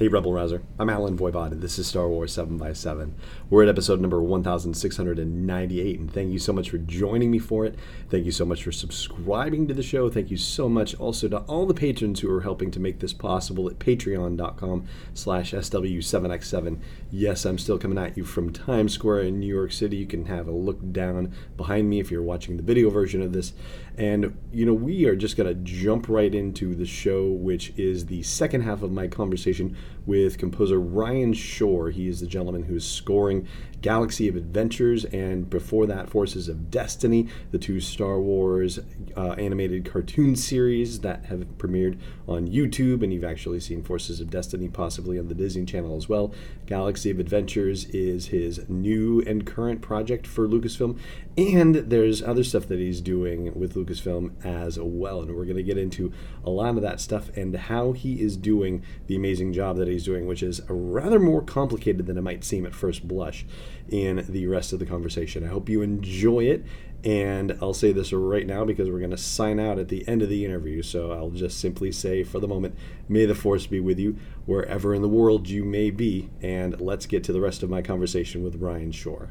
Hey, Rebel Rouser. I'm Allen Voivod, and this is Star Wars 7 by 7 We're at episode number 1698, and thank you so much for joining me for it. Thank you so much for subscribing to the show. Thank you so much also to all the patrons who are helping to make this possible at patreon.com slash SW7X7. Yes, I'm still coming at you from Times Square in New York City. You can have a look down behind me if you're watching the video version of this. And, you know, we are just going to jump right into the show, which is the second half of my conversation with composer Ryan Shore. He is the gentleman who is scoring Galaxy of Adventures and before that, Forces of Destiny, the two Star Wars uh, animated cartoon series that have premiered on YouTube. And you've actually seen Forces of Destiny possibly on the Disney Channel as well. Galaxy of Adventures is his new and current project for Lucasfilm. And there's other stuff that he's doing with Lucasfilm as well. And we're going to get into a lot of that stuff and how he is doing the amazing job that he's doing, which is rather more complicated than it might seem at first blush in the rest of the conversation. I hope you enjoy it. And I'll say this right now because we're going to sign out at the end of the interview. So I'll just simply say for the moment, may the force be with you wherever in the world you may be. And let's get to the rest of my conversation with Ryan Shore.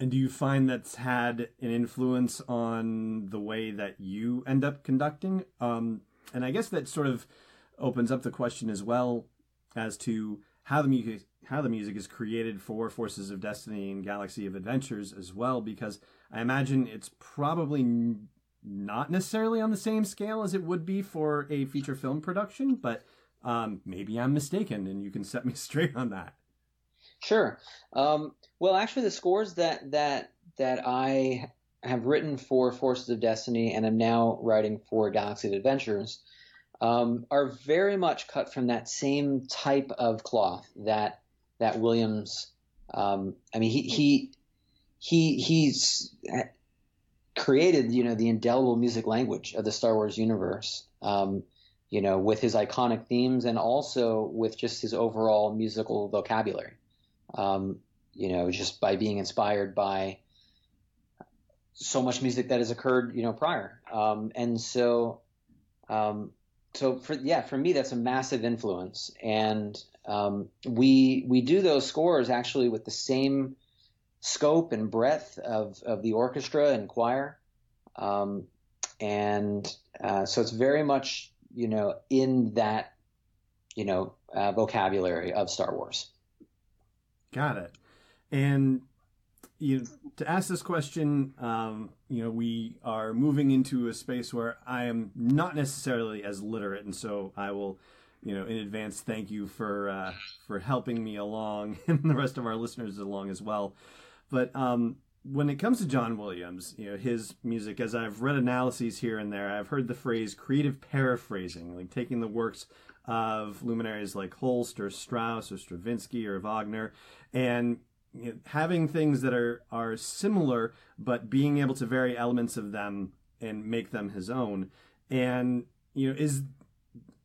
And do you find that's had an influence on the way that you end up conducting? Um, and I guess that sort of opens up the question as well as to how the music how the music is created for Forces of Destiny and Galaxy of Adventures as well, because I imagine it's probably not necessarily on the same scale as it would be for a feature film production, but um, maybe I'm mistaken, and you can set me straight on that. Sure. Um, well, actually, the scores that that that I have written for Forces of Destiny and am now writing for Galaxy of Adventures um, are very much cut from that same type of cloth that that Williams. Um, I mean, he he he he's created you know the indelible music language of the Star Wars universe. Um, you know, with his iconic themes and also with just his overall musical vocabulary. Um, you know, just by being inspired by so much music that has occurred, you know, prior. Um, and so, um, so for yeah, for me, that's a massive influence. And um, we we do those scores actually with the same scope and breadth of of the orchestra and choir, um, and uh, so it's very much you know in that you know uh, vocabulary of Star Wars. Got it. And you to ask this question, um, you know, we are moving into a space where I am not necessarily as literate, and so I will you know, in advance, thank you for uh, for helping me along and the rest of our listeners along as well. But um, when it comes to John Williams, you know, his music, as I've read analyses here and there, I've heard the phrase creative paraphrasing, like taking the works of luminaries like Holst or Strauss or Stravinsky or Wagner, and you know, having things that are are similar, but being able to vary elements of them and make them his own. And you know, is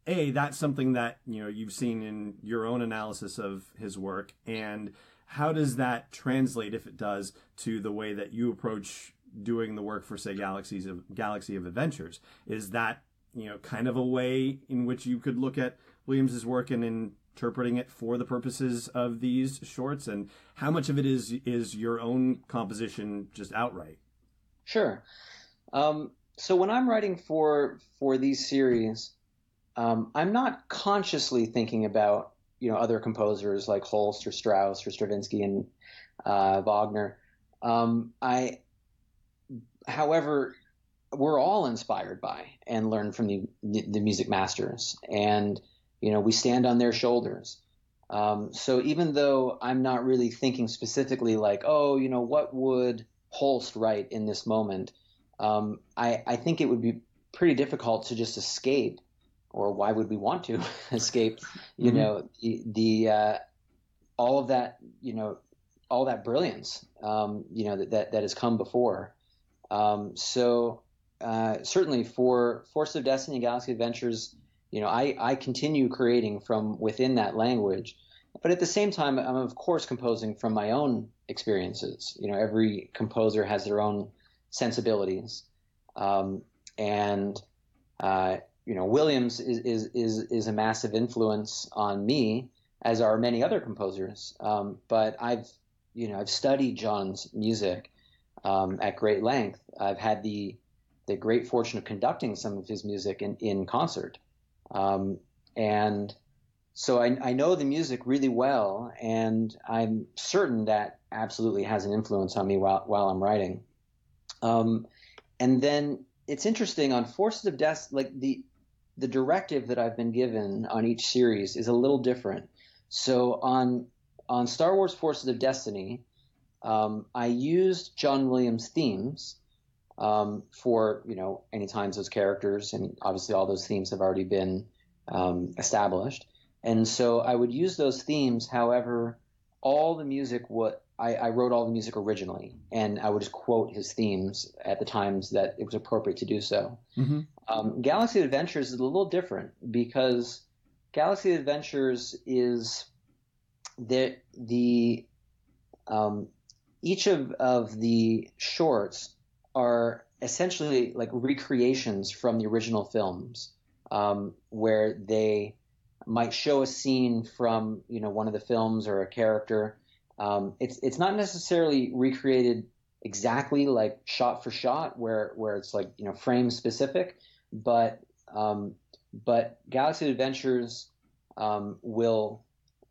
a that's something that you know you've seen in your own analysis of his work and how does that translate if it does to the way that you approach doing the work for say galaxies of galaxy of adventures is that you know kind of a way in which you could look at williams's work and interpreting it for the purposes of these shorts? And how much of it is is your own composition just outright? Sure. Um, so when i'm writing for for these series um, I'm not consciously thinking about you know other composers like Holst or Strauss or Stravinsky and uh, Wagner. Um, I, however, we're all inspired by and learn from the the music masters, and you know we stand on their shoulders. Um, so even though I'm not really thinking specifically like, oh, you know, what would Holst write in this moment? Um, I, I think it would be pretty difficult to just escape or why would we want to escape? You mm-hmm. know, the, the uh, all of that, you know, all that brilliance, um, you know, that, that, that has come before. Um, so uh, certainly for Force of Destiny, Galaxy Adventures, you know, I, I continue creating from within that language, but at the same time, I'm of course composing from my own experiences. You know, every composer has their own sensibilities, um, and uh, you know, Williams is, is is is a massive influence on me, as are many other composers. Um, but I've you know I've studied John's music um, at great length. I've had the the great fortune of conducting some of his music in in concert, um, and so I, I know the music really well, and I'm certain that absolutely has an influence on me while while I'm writing. Um, and then it's interesting on Forces of Death, like the the directive that I've been given on each series is a little different. So on on Star Wars Forces of Destiny, um, I used John Williams themes um, for you know any times those characters, and obviously all those themes have already been um, established. And so I would use those themes. However, all the music, what I, I, wrote all the music originally, and I would just quote his themes at the times that it was appropriate to do so. Mm-hmm. Um, Galaxy Adventures is a little different because Galaxy Adventures is the the um, each of, of the shorts are essentially like recreations from the original films, um, where they might show a scene from you know one of the films or a character. Um, it's it's not necessarily recreated exactly like shot for shot, where where it's like you know frame specific, but um, but Galaxy Adventures um, will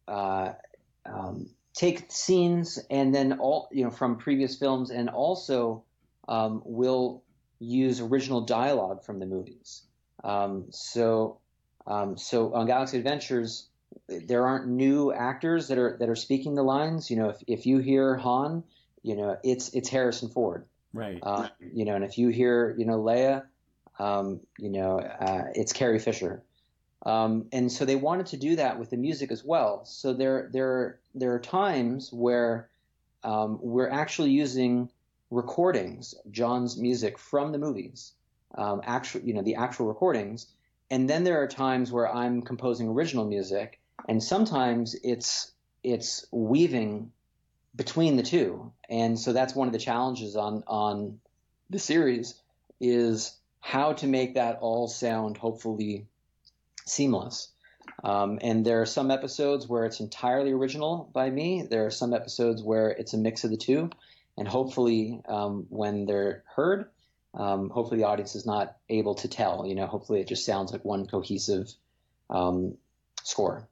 uh, um, take scenes and then all you know from previous films and also um, will use original dialogue from the movies. Um, so um, so on Galaxy Adventures, there aren't new actors that are that are speaking the lines. You know, if, if you hear Han, you know it's it's Harrison Ford. Right. Uh, you know, and if you hear you know Leia, um, you know uh, it's Carrie Fisher. Um, and so they wanted to do that with the music as well. So there there there are times where um, we're actually using recordings, John's music from the movies, um, actual you know the actual recordings and then there are times where I'm composing original music, and sometimes it's it's weaving between the two. And so that's one of the challenges on on the series is how to make that all sound hopefully seamless. Um, and there are some episodes where it's entirely original by me. There are some episodes where it's a mix of the two. And hopefully, um, when they're heard, um, hopefully the audience is not able to tell. You know, hopefully it just sounds like one cohesive um, score.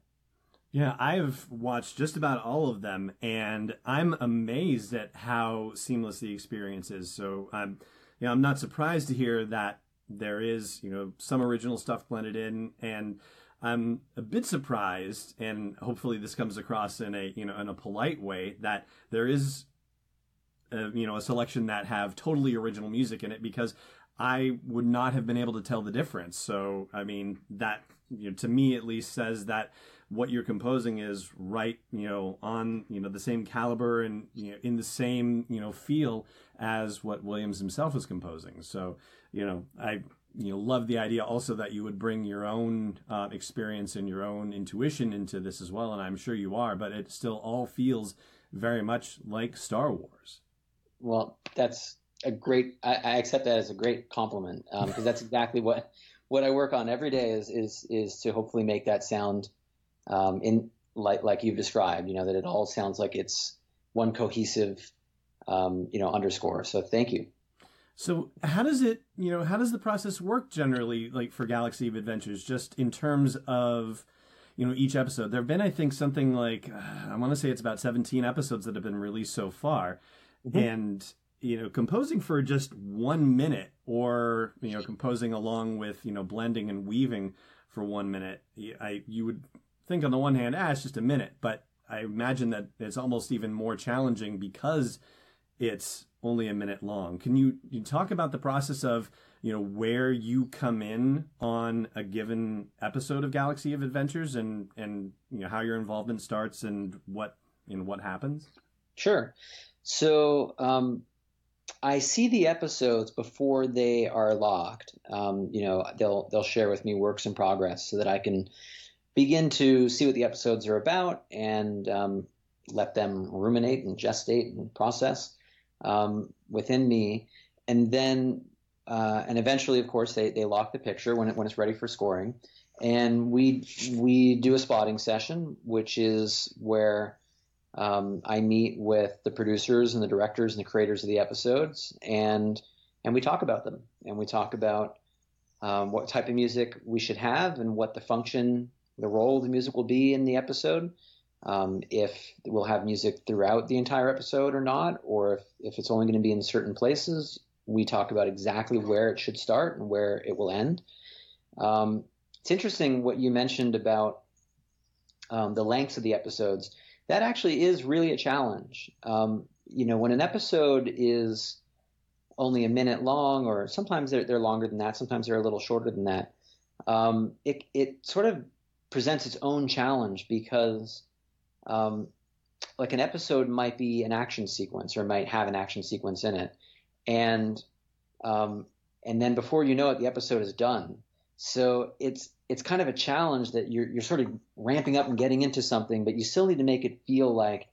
Yeah, I've watched just about all of them, and I'm amazed at how seamless the experience is. So I'm, you know, I'm not surprised to hear that there is, you know, some original stuff blended in, and I'm a bit surprised, and hopefully this comes across in a, you know, in a polite way that there is uh, you know, a selection that have totally original music in it because I would not have been able to tell the difference. So, I mean, that, you know, to me at least says that what you're composing is right, you know, on, you know, the same caliber and, you know, in the same, you know, feel as what Williams himself is composing. So, you know, I, you know, love the idea also that you would bring your own uh, experience and your own intuition into this as well. And I'm sure you are, but it still all feels very much like Star Wars. Well, that's a great. I, I accept that as a great compliment because um, that's exactly what what I work on every day is is is to hopefully make that sound um, in like like you've described. You know that it all sounds like it's one cohesive, um, you know, underscore. So thank you. So how does it, you know, how does the process work generally, like for Galaxy of Adventures, just in terms of, you know, each episode? There have been, I think, something like I want to say it's about seventeen episodes that have been released so far. Mm-hmm. And you know, composing for just one minute, or you know, composing along with you know, blending and weaving for one minute, I you would think on the one hand, ah, it's just a minute, but I imagine that it's almost even more challenging because it's only a minute long. Can you, you talk about the process of you know where you come in on a given episode of Galaxy of Adventures and and you know how your involvement starts and what and what happens? Sure. So um, I see the episodes before they are locked. Um, you know, they'll they'll share with me works in progress so that I can begin to see what the episodes are about and um, let them ruminate and gestate and process um, within me. And then uh, and eventually, of course, they, they lock the picture when it, when it's ready for scoring, and we we do a spotting session, which is where um, I meet with the producers and the directors and the creators of the episodes, and and we talk about them, and we talk about um, what type of music we should have and what the function, the role of the music will be in the episode. Um, if we'll have music throughout the entire episode or not, or if, if it's only going to be in certain places, we talk about exactly where it should start and where it will end. Um, it's interesting what you mentioned about um, the lengths of the episodes. That actually is really a challenge. Um, you know, when an episode is only a minute long, or sometimes they're, they're longer than that, sometimes they're a little shorter than that, um, it, it sort of presents its own challenge because um, like an episode might be an action sequence or might have an action sequence in it, and um, and then before you know it, the episode is done. So it's it's kind of a challenge that you're you're sort of ramping up and getting into something, but you still need to make it feel like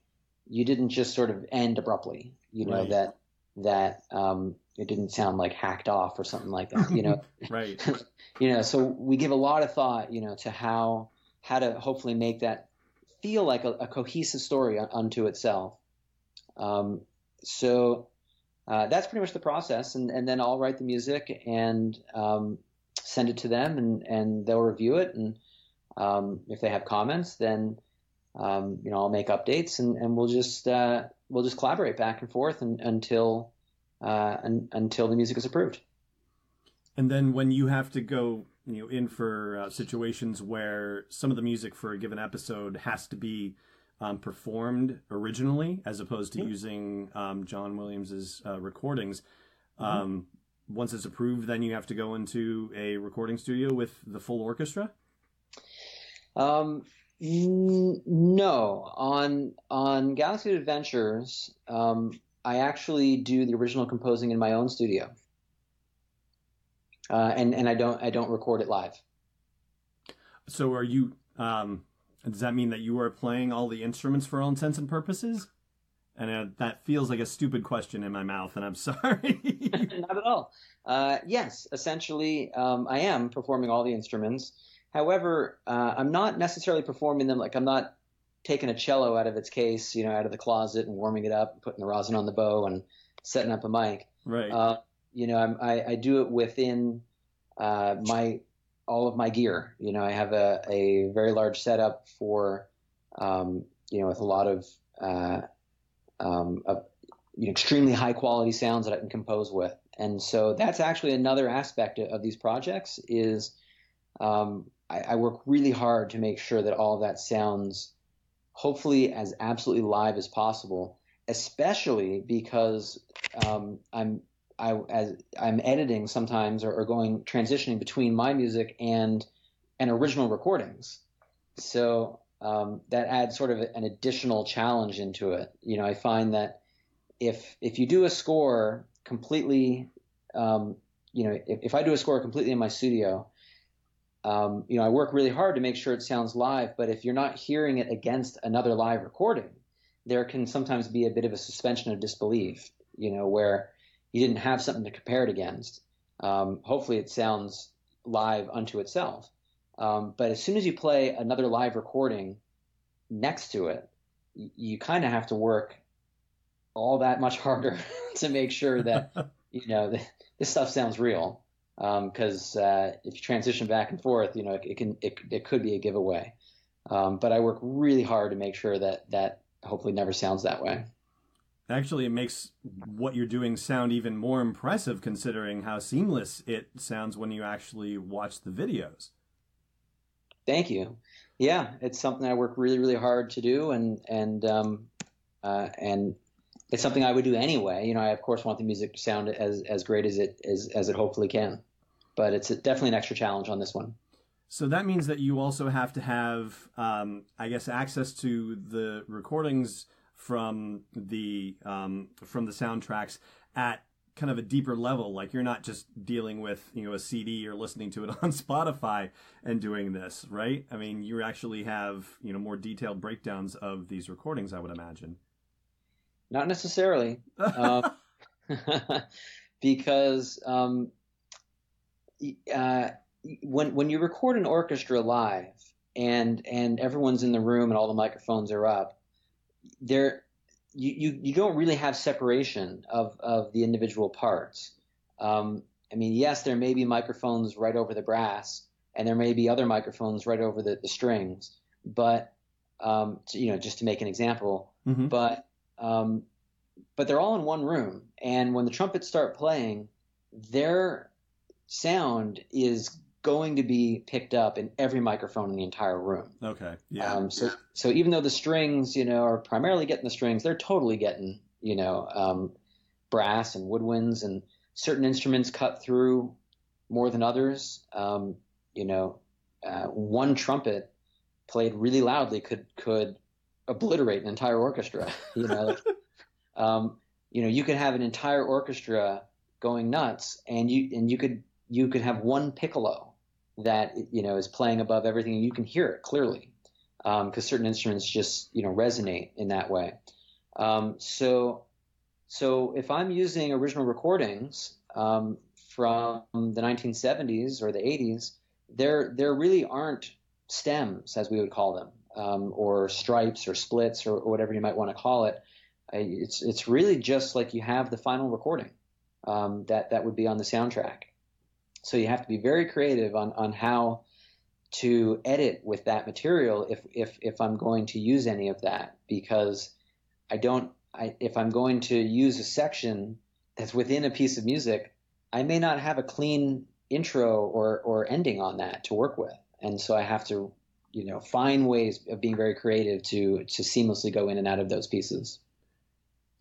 you didn't just sort of end abruptly. You know Right. that that um, it didn't sound like hacked off or something like that. You know, right. you know so we give a lot of thought you know to how how to hopefully make that feel like a, a cohesive story unto itself um, so uh, that's pretty much the process and, and then i'll write the music and um, send it to them and, and they'll review it and um, if they have comments then um, you know i'll make updates and, and we'll just uh, we'll just collaborate back and forth and, until uh, un, until the music is approved And then when you have to go, you know, in for uh, situations where some of the music for a given episode has to be um, performed originally, as opposed to Mhm. using um, John Williams's uh, recordings. Mhm. Um, once it's approved, then you have to go into a recording studio with the full orchestra. Um, n- no, on on Galaxy Adventures, um, I actually do the original composing in my own studio, uh, and and I don't I don't record it live. So, are you? Um, does that mean that you are playing all the instruments for all intents and purposes? And uh, that feels like a stupid question in my mouth, and I'm sorry. Not at all. Uh, yes, essentially, um, I am performing all the instruments. However, uh, I'm not necessarily performing them like I'm not taking a cello out of its case, you know, out of the closet and warming it up, and putting the rosin on the bow, and setting up a mic. right. Uh, you know, I'm, I, I do it within uh, my all of my gear. You know, I have a, a very large setup for, um, you know, with a lot of, uh, um, of you know, extremely high quality sounds that I can compose with. And so that's actually another aspect of these projects is um, I, I work really hard to make sure that all of that sounds hopefully as absolutely live as possible, especially because um, I'm I as I'm editing sometimes or, or going transitioning between my music and and original recordings. So um, that adds sort of an additional challenge into it. You know, I find that if if you do a score completely, um, you know, if, if I do a score completely in my studio, um, you know, I work really hard to make sure it sounds live. But if you're not hearing it against another live recording, there can sometimes be a bit of a suspension of disbelief. You know, where you didn't have something to compare it against. Um, hopefully, it sounds live unto itself. Um, but as soon as you play another live recording next to it, you, you kind of have to work all that much harder to make sure that you know th- this stuff sounds real. Because uh, if you transition back and forth, you know it, it can it, it could be a giveaway. Um, but I work really hard to make sure that that hopefully never sounds that way. Actually, it makes what you're doing sound even more impressive considering how seamless it sounds when you actually watch the videos. Thank you. Yeah, it's something I work really, really hard to do, and and um, uh, and it's something I would do anyway. You know, I of course want the music to sound as as great as it as as it hopefully can, but it's definitely an extra challenge on this one. So that means that you also have to have, um, I guess, access to the recordings from the um, from the soundtracks at kind of a deeper level. Like you're not just dealing with you know a CD or listening to it on Spotify and doing this, right? I mean, you actually have you know more detailed breakdowns of these recordings. I would imagine. Not necessarily, um, because um, uh, when when you record an orchestra live and and everyone's in the room and all the microphones are up, there you, you, you don't really have separation of, of the individual parts. Um, I mean, yes, there may be microphones right over the brass, and there may be other microphones right over the, the strings, but um, to, you know, just to make an example, mm-hmm. but um, but they're all in one room, and when the trumpets start playing, their sound is going to be picked up in every microphone in the entire room. Okay. Yeah. Um, so so even though the strings, you know, are primarily getting the strings, they're totally getting, you know, um, brass and woodwinds and certain instruments cut through more than others. Um, you know, uh, one trumpet played really loudly could could obliterate an entire orchestra. You know, like, um, you know, you could have an entire orchestra going nuts, and you and you could you could have one piccolo that you know is playing above everything, and you can hear it clearly because um, certain instruments just you know resonate in that way. Um, so so if I'm using original recordings um, from the 1970s or the 80s, there there really aren't stems as we would call them, um, or stripes or splits or, or, whatever you might want to call it. It's it's really just like you have the final recording um, that that would be on the soundtrack. So you have to be very creative on, on how to edit with that material if, if, if I'm going to use any of that because I don't I, if I'm going to use a section that's within a piece of music, I may not have a clean intro or, or ending on that to work with. And so I have to, you know, find ways of being very creative to to seamlessly go in and out of those pieces.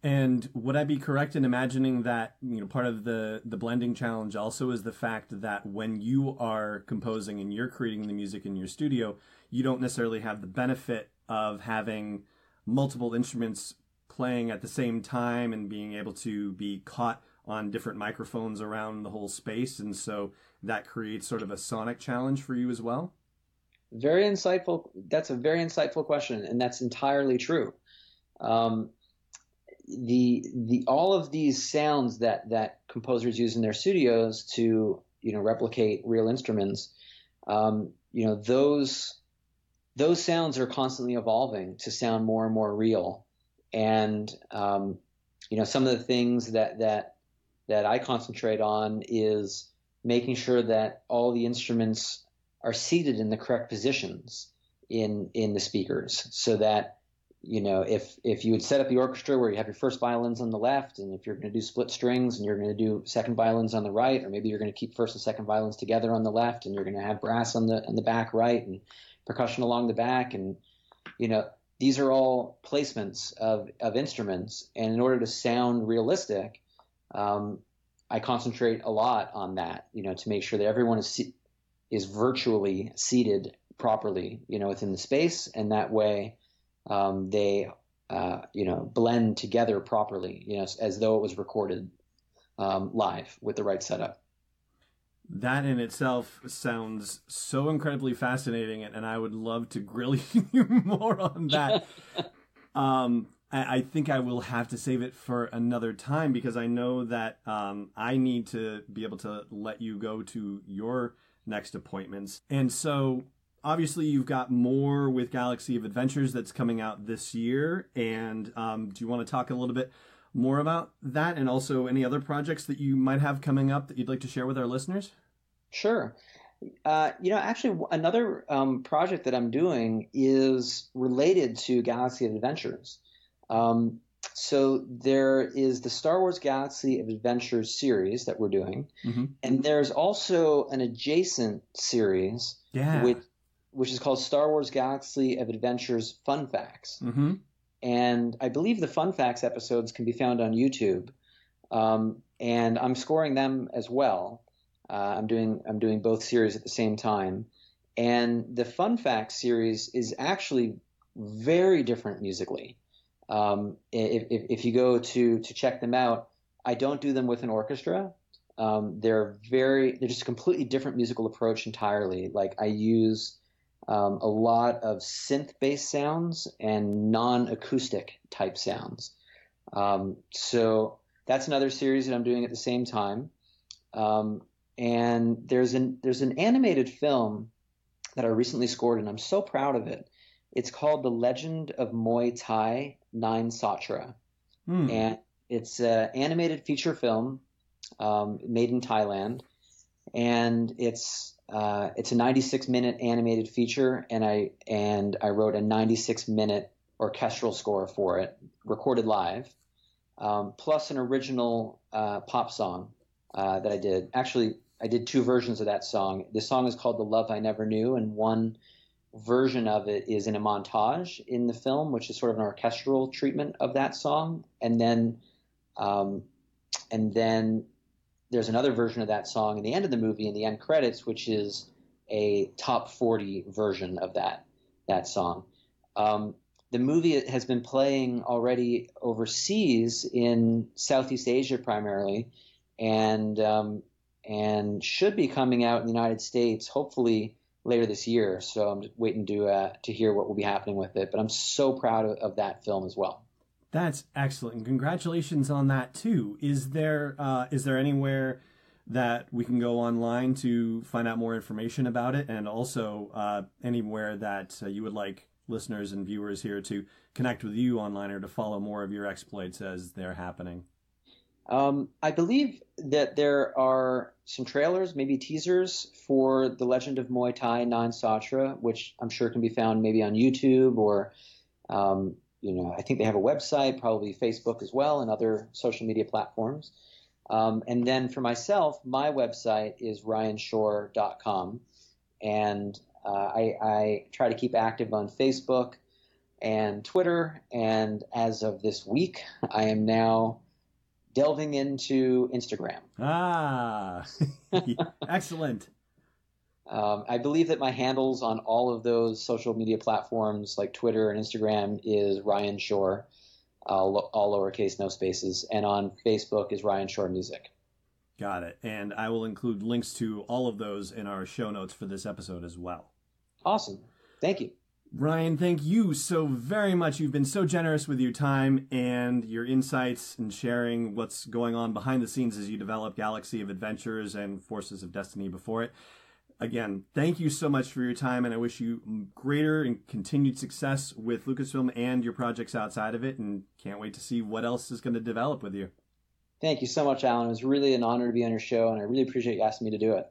And would I be correct in imagining that you know part of the the blending challenge also is the fact that when you are composing and you're creating the music in your studio, you don't necessarily have the benefit of having multiple instruments playing at the same time and being able to be caught on different microphones around the whole space and so that creates sort of a sonic challenge for you as well? Very insightful. That's a very insightful question, and that's entirely true. Um, the the all of these sounds that that composers use in their studios to you know replicate real instruments, um, you know those those sounds are constantly evolving to sound more and more real, and um, you know some of the things that that that I concentrate on is making sure that all the instruments are seated in the correct positions in in the speakers so that you know, if if you would set up the orchestra where you have your first violins on the left, and if you're going to do split strings, and you're going to do second violins on the right, or maybe you're going to keep first and second violins together on the left, and you're going to have brass on the on the back right, and percussion along the back, and you know, these are all placements of of instruments, and in order to sound realistic, um, I concentrate a lot on that, you know, to make sure that everyone is is virtually seated properly, you know, within the space, and that way um, they uh, you know blend together properly, you know, as though it was recorded um, live with the right setup. That in itself sounds so incredibly fascinating, and I would love to grill you more on that. um, I, I, think I will have to save it for another time because I know that um, I need to be able to let you go to your next appointments. And so obviously you've got more with Galaxy of Adventures that's coming out this year. And um, do you want to talk a little bit more about that and also any other projects that you might have coming up that you'd like to share with our listeners? Sure. Uh, you know, actually, another um, project that I'm doing is related to Galaxy of Adventures. Um, so there is the Star Wars Galaxy of Adventures series that we're doing, mm-hmm. and there's also an adjacent series, yeah. which which is called Star Wars Galaxy of Adventures Fun Facts. Mm-hmm. And I believe the Fun Facts episodes can be found on YouTube. Um, and I'm scoring them as well. Uh, I'm doing I'm doing both series at the same time. And the Fun Facts series is actually very different musically. Um, if, if, if, you go to to check them out, I don't do them with an orchestra. Um, they're very they're just a completely different musical approach entirely. Like I use um, a lot of synth based sounds and non acoustic type sounds. Um, so that's another series that I'm doing at the same time. Um, and there's an there's an animated film that I recently scored, and I'm so proud of it. It's called The Legend of Muay Thai Nine Satra, Hmm. and it's an animated feature film um, made in Thailand, and it's uh, it's a 96 minute animated feature, and I and I wrote a 96 minute orchestral score for it, recorded live, um, plus an original uh, pop song uh, that I did. Actually, I did two versions of that song. The song is called "The Love I Never Knew," and one version of it is in a montage in the film, which is sort of an orchestral treatment of that song, and then um, and then there's another version of that song in the end of the movie in the end credits, which is a top 40 version of that that song. Um, the movie has been playing already overseas in Southeast Asia primarily, and um, and should be coming out in the United States hopefully later this year. So I'm waiting to uh, to hear what will be happening with it. But I'm so proud of, of that film as well. That's excellent. Congratulations on that too. Is there uh, is there anywhere that we can go online to find out more information about it, and also uh, anywhere that uh, you would like listeners and viewers here to connect with you online or to follow more of your exploits as they're happening? Um, I believe that there are some trailers, maybe teasers for The Legend of Muay Thai Nine Satra, which I'm sure can be found maybe on YouTube or, um, you know, I think they have a website, probably Facebook as well, and other social media platforms. Um, and then for myself, my website is ryanshore.com. And uh, I, I try to keep active on Facebook and Twitter. And as of this week, I am now delving into Instagram. Ah, excellent. Um, I believe that my handles on all of those social media platforms like Twitter and Instagram is Ryan Shore, uh, lo- all lowercase, no spaces, and on Facebook is Ryan Shore Music. Got it. And I will include links to all of those in our show notes for this episode as well. Awesome. Thank you. Ryan, thank you so very much. You've been so generous with your time and your insights and sharing what's going on behind the scenes as you develop Galaxy of Adventures and Forces of Destiny before it. Again, thank you so much for your time, and I wish you greater and continued success with Lucasfilm and your projects outside of it, and can't wait to see what else is going to develop with you. Thank you so much, Allen. It was really an honor to be on your show, and I really appreciate you asking me to do it.